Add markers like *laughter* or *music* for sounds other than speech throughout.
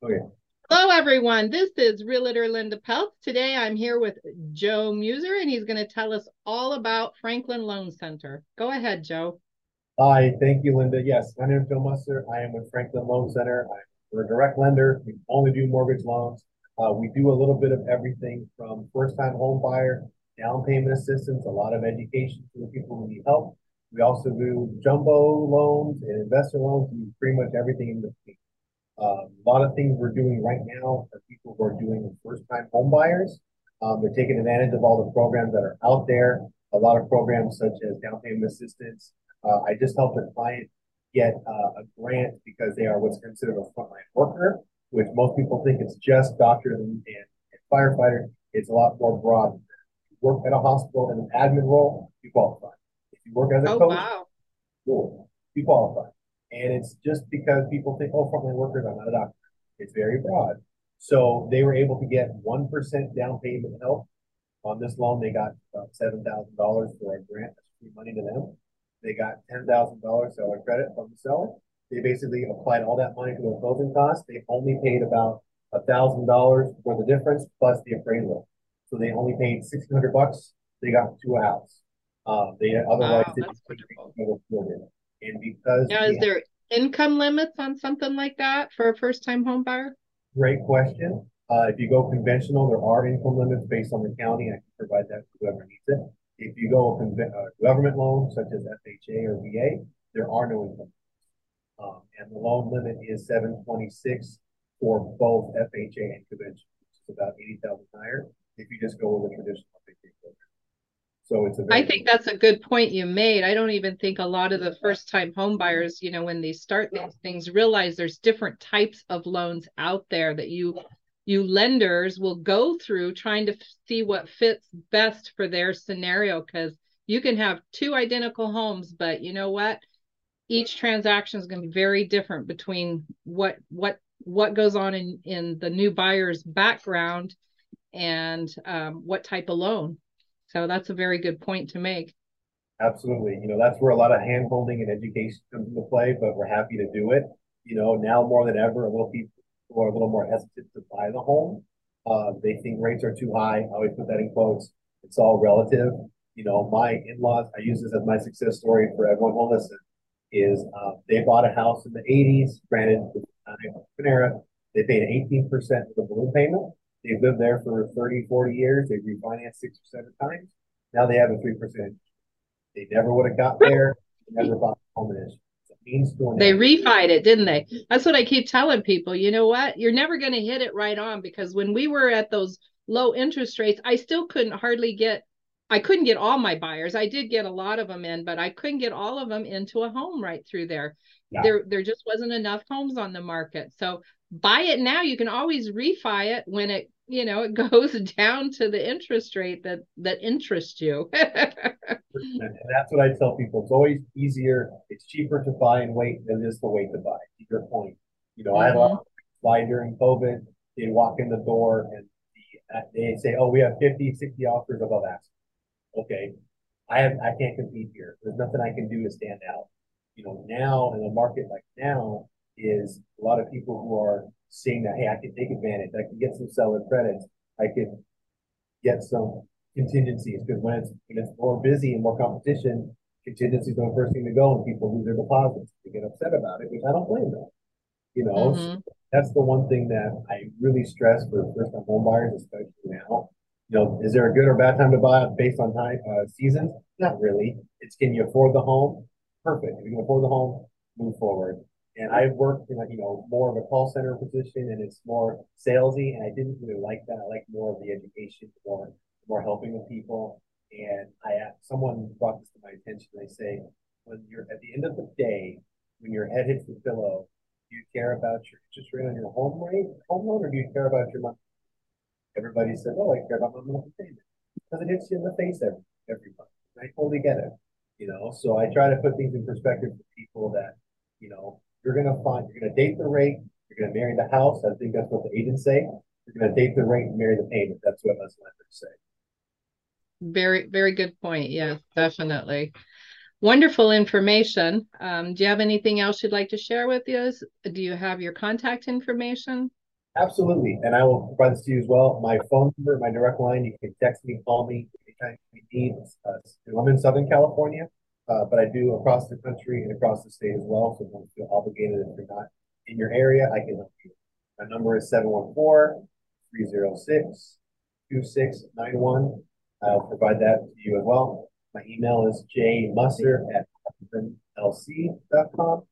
Okay. Hello, everyone. This is Realtor Linda Peltz. Today I'm here with Joe Musser, and he's going to tell us all about Franklin Loan Center. Go ahead, Joe. Hi, thank you, Linda. Yes, my name is Joe Musser. I am with Franklin Loan Center. I'm, we're a direct lender. We only do mortgage loans. Uh, we do a little bit of everything from first-time home buyer, down payment assistance, a lot of education for the people who need help. We also do jumbo loans and investor loans. We do pretty much everything in between. Um, a lot of things we're doing right now are people who are doing first-time home buyers. Um, they're taking advantage of all the programs that are out there. A lot of programs such as down payment assistance. Uh, I just helped a client get uh, a grant because they are what's considered a frontline worker, which most people think it's just doctors and, and, and firefighters. It's a lot more broad. If you work at a hospital in an admin role, you qualify. If you work as a Oh, coach, wow. cool, you qualify. And it's just because people think, oh, frontline workers, I'm not a doctor. It's very broad. So they were able to get 1% down payment help on this loan. They got about $7,000 for a grant. That's free money to them. They got $10,000 seller credit from the seller. They basically applied all that money to their closing costs. They only paid about $1,000 for the difference plus the appraisal. So they only paid 1600 bucks. They got two house. Uh, they otherwise Wow, didn't. And because Now, is there income limits on something like that for a first-time home buyer? Great question. Uh, if you go conventional, there are income limits based on the county. I can provide that to whoever needs it. If you go a uh, government loan such as FHA or VA, there are no income. limits. Um, and the loan limit is seven twenty-six for both FHA and conventional, which is about eighty thousand higher if you just go with a traditional. So it's a I very think that's a good point you made. I don't even think a lot of the first-time home buyers, you know, when they start these things, realize there's different types of loans out there that you you lenders will go through trying to see what fits best for their scenario because you can have two identical homes, but you know what? Each transaction is going to be very different between what what what goes on in in the new buyer's background and um, what type of loan. So that's a very good point to make. Absolutely. You know, that's where a lot of hand holding and education comes into play, but we're happy to do it. You know, now more than ever, a little people are a little more hesitant to buy the home. Uh, they think rates are too high. I always put that in quotes. It's all relative. You know, my in-laws, I use this as my success story for everyone who listen, is uh, they bought a house in the 80s, granted, Panera, they paid 18% of the balloon payment. They've lived there for 30, 40 years. They've refinanced six or seven times. Now they have a 3% they never would have got there. They never bought a home in. It's a means to an They refied it, didn't they? That's what I keep telling people. You know what? You're never going to hit it right on because when we were at those low interest rates, I still couldn't hardly get, I couldn't get all my buyers. I did get a lot of them in, but I couldn't get all of them into a home right through there. Yeah. There, there just wasn't enough homes on the market. So buy it now. You can always refi it when it, you know, it *laughs* goes down to the interest rate that that interests you. *laughs* That's what I tell people. It's always easier. It's cheaper to buy and wait than just to wait to buy. To your point, you know, I had a lot of buy during COVID. They walk in the door and uh, they say, "Oh, we have 50, 60 offers above ask." Okay, I have I can't compete here. There's nothing I can do to stand out. You know, now in a market like now is a lot of people who are seeing that, hey, I can take advantage. I can get some seller credits. I could get some contingencies because when it's when it's more busy and more competition, contingencies are the first thing to go and people lose their deposits. They get upset about it, which I don't blame them. You know, so Mhm. that's the one thing that I really stress for first time home buyers, especially now. You know, is there a good or bad time to buy based on time uh, seasons? Not really. It's can you afford the home? Perfect. If you can afford the home, move forward. And I've worked in a, you know, more of a call center position and it's more salesy and I didn't really like that. I like more of the education, more more helping with people. And I someone brought this to my attention. They say, when you're at the end of the day, when your head hits the pillow, do you care about your interest rate on your home rate, home loan, or do you care about your month? Everybody said, "Oh, I care about my monthly payment," because it hits you in the face every every month. I totally get it, you know. So I try to put things in perspective for people that, you know, you're gonna find you're gonna date the rate, you're gonna marry the house. I think that's what the agents say. You're gonna date the rate and marry the payment. That's what us lenders say. Very, very good point. Yes, definitely. Wonderful information. Um, do you have anything else you'd like to share with us? Do you have your contact information? Absolutely, and I will provide this to you as well. My phone number, my direct line, you can text me, call me you need. Uh, I'm in Southern California, uh, but I do across the country and across the state as well, so don't feel obligated if you're not in your area, I can help you. My number is 714-306-2691. I'll provide that to you as well. My email is jmusser at lc.com.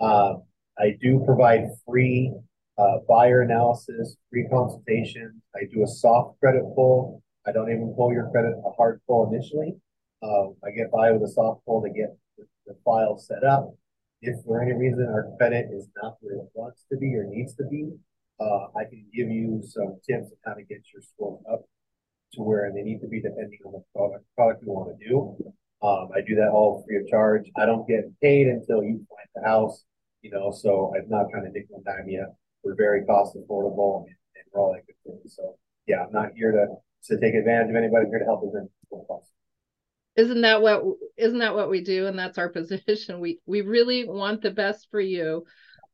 Uh, I do provide free uh, buyer analysis, free consultations. I do a soft credit pull. I don't even pull your credit, a hard pull initially. Uh, I get by with a soft pull to get the, the file set up. If for any reason our credit is not where it wants to be or needs to be, uh, I can give you some tips on how to get your score up to where they need to be depending on the product, product you want to do. Um, I do that all free of charge. I don't get paid until you find the house, you know, so I'm not trying to nickel and dime you. We're very cost affordable and, and we're all that good things. So yeah, I'm not here to, to take advantage of anybody. Here to help as possible isn't that what isn't that what we do? And that's our *laughs* position. We we really want the best for you.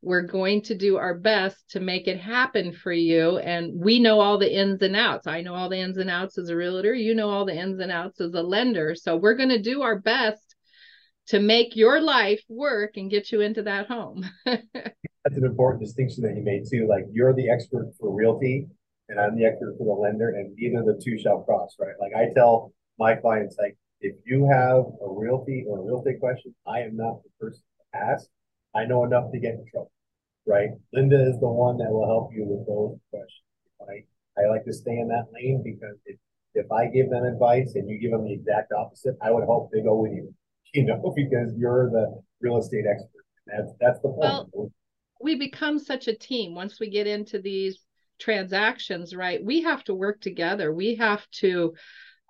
We're going to do our best to make it happen for you. And we know all the ins and outs. I know all the ins and outs as a realtor. You know all the ins and outs as a lender. So we're going to do our best to make your life work and get you into that home. *laughs* That's an important distinction that you made too. Like you're the expert for realty and i'm the expert for the lender and neither the two shall cross right like i tell my clients like if you have a realty or a real estate question, I am not the person to ask. I know enough to get in trouble, right? Linda is the one that will help you with those questions. Right? I like to stay in that lane because if, if I give them advice and you give them the exact opposite, I would hope they go with you, *laughs* you know, because you're the real estate expert. That's that's the point. Well, we become such a team once we get into these transactions, right? We have to work together. We have to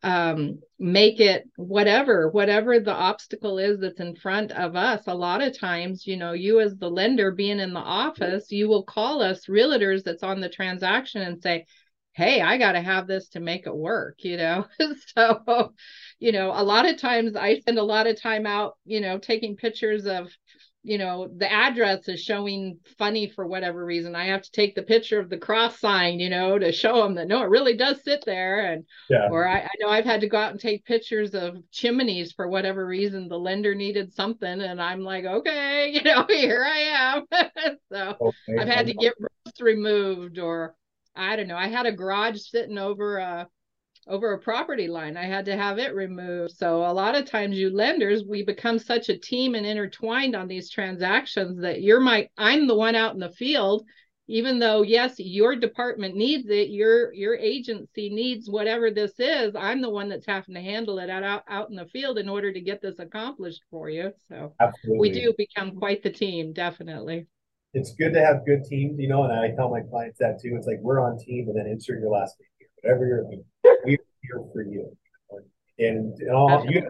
um, make it whatever whatever the obstacle is that's in front of us a lot of times you know you as the lender being in the office you will call us realtors that's on the transaction and say hey i got to have this to make it work you know *laughs* so you know a lot of times i spend a lot of time out you know taking pictures of you know the address is showing funny for whatever reason. I have to take the picture of the cross sign you know to show them that no it really does sit there. And yeah. or I, I know i've had to go out and take pictures of chimneys for whatever reason. The lender needed something and i'm like okay *laughs* you know here i am. *laughs* So okay. i've had to get roofs removed or i don't know. I had a garage sitting over a over a property line. I had to have it removed. So a lot of times you lenders, we become such a team and intertwined on these transactions that you're my I'm the one out in the field even though yes your department needs it your your agency needs whatever this is i'm the one that's having to handle it out out in the field in order to get this accomplished for you so Absolutely. we do become quite the team definitely it's good to have good teams you know and i tell my clients that too it's like we're on team and then insert your last name here whatever you're we're here for you. And, and all you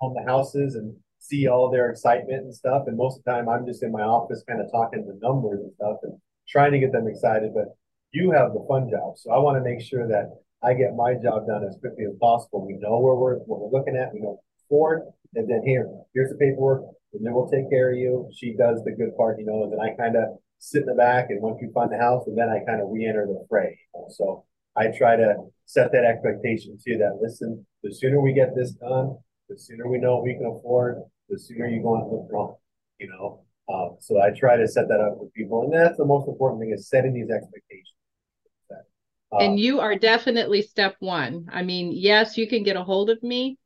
on the houses and see all their excitement and stuff. And most of the time, I'm just in my office, kind of talking the numbers and stuff and trying to get them excited. But you have the fun job, so I want to make sure that I get my job done as quickly as possible. We know where we're what we're looking at. We know forward, and then here, here's the paperwork, and then we'll take care of you. She does the good part, you know, and then I kind of sit in the back, and once we find the house, and then I kind of re-enter the fray. So I try to set that expectation too that listen, the sooner we get this done, the sooner we know we can afford, the sooner you go into the front, you know. Um, so I try to set that up for people. And that's the most important thing is setting these expectations. Um, and you are definitely step one. I mean, yes, you can get a hold of me,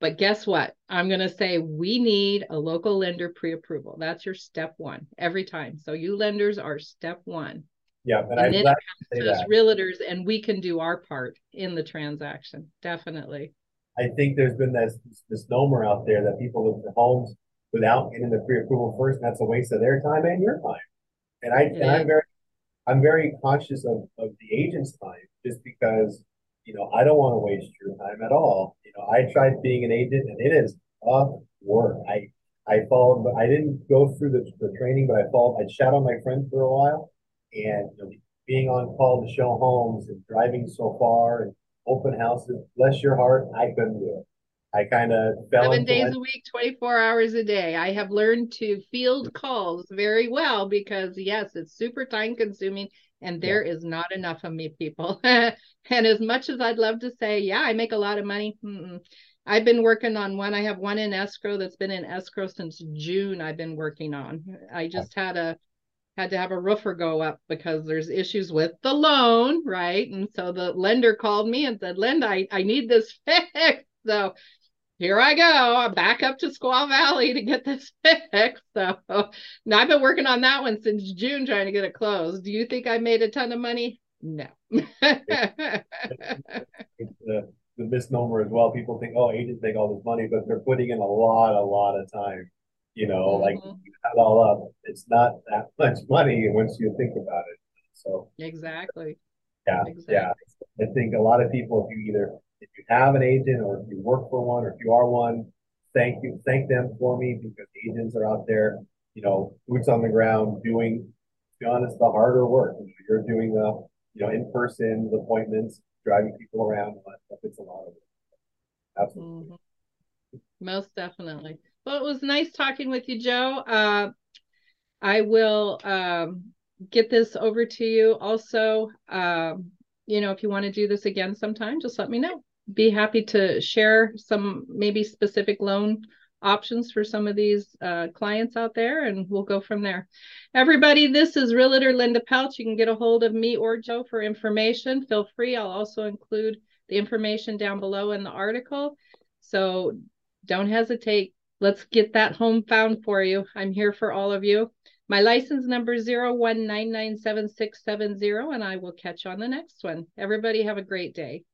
but guess what? I'm going to say we need a local lender pre approval. That's your step one every time. So you lenders are step one. Yeah, and, and then it comes to realtors, and we can do our part in the transaction. Definitely. I think there's been this misnomer out there that people look for homes without getting the pre-approval first, and that's a waste of their time and your time. And I and I'm very I'm very conscious of, of the agent's time just because you know I don't want to waste your time at all. You know, I tried being an agent and it is tough work. I I followed, but I didn't go through the, the training, but I followed. I shadowed my friend for a while, and you know, being on call to show homes and driving so far and open houses, bless your heart, I couldn't do it. I kind of fell seven days a week, 24 hours a day. I have learned to field calls very well because, yes, it's super time consuming and there is not enough of me, people. *laughs* and as much as I'd love to say, yeah, I make a lot of money, mm-mm. I've been working on one. I have one in escrow that's been in escrow since June. I've been working on. I just had a had to have a roofer go up because there's issues with the loan, right? And so the lender called me and said, Linda, I, I need this *laughs* fixed. So here I go. I'm back up to Squaw Valley to get this *laughs* fixed. So now I've been working on that one since June trying to get it closed. Do you think I made a ton of money? No. The misnomer as well. People think, oh, agents make all this money, but they're putting in a lot, a lot of time. You know, like Mhm. you add all up, it's not that *laughs* much money once you think about it. So exactly. yeah, yeah. I think a lot of people, if you either if you have an agent or if you work for one or if you are one, thank you, thank them for me because agents are out there, you know, boots on the ground doing, to be honest, the harder work. You're doing the, you know, in person appointments, driving people around, all that stuff. It's a lot of work. Absolutely. Mhm. Most definitely. Well, it was nice talking with you, Joe. Uh, I will um, get this over to you. Also, um, you know, if you want to do this again sometime, just let me know. Be happy to share some maybe specific loan options for some of these uh, clients out there, and we'll go from there. Everybody, this is Realtor Linda Peltz. You can get a hold of me or Joe for information. Feel free. I'll also include the information down below in the article. So don't hesitate. Let's get that home found for you. I'm here for all of you. My license number is 01997670, and I will catch you on the next one. Everybody have a great day.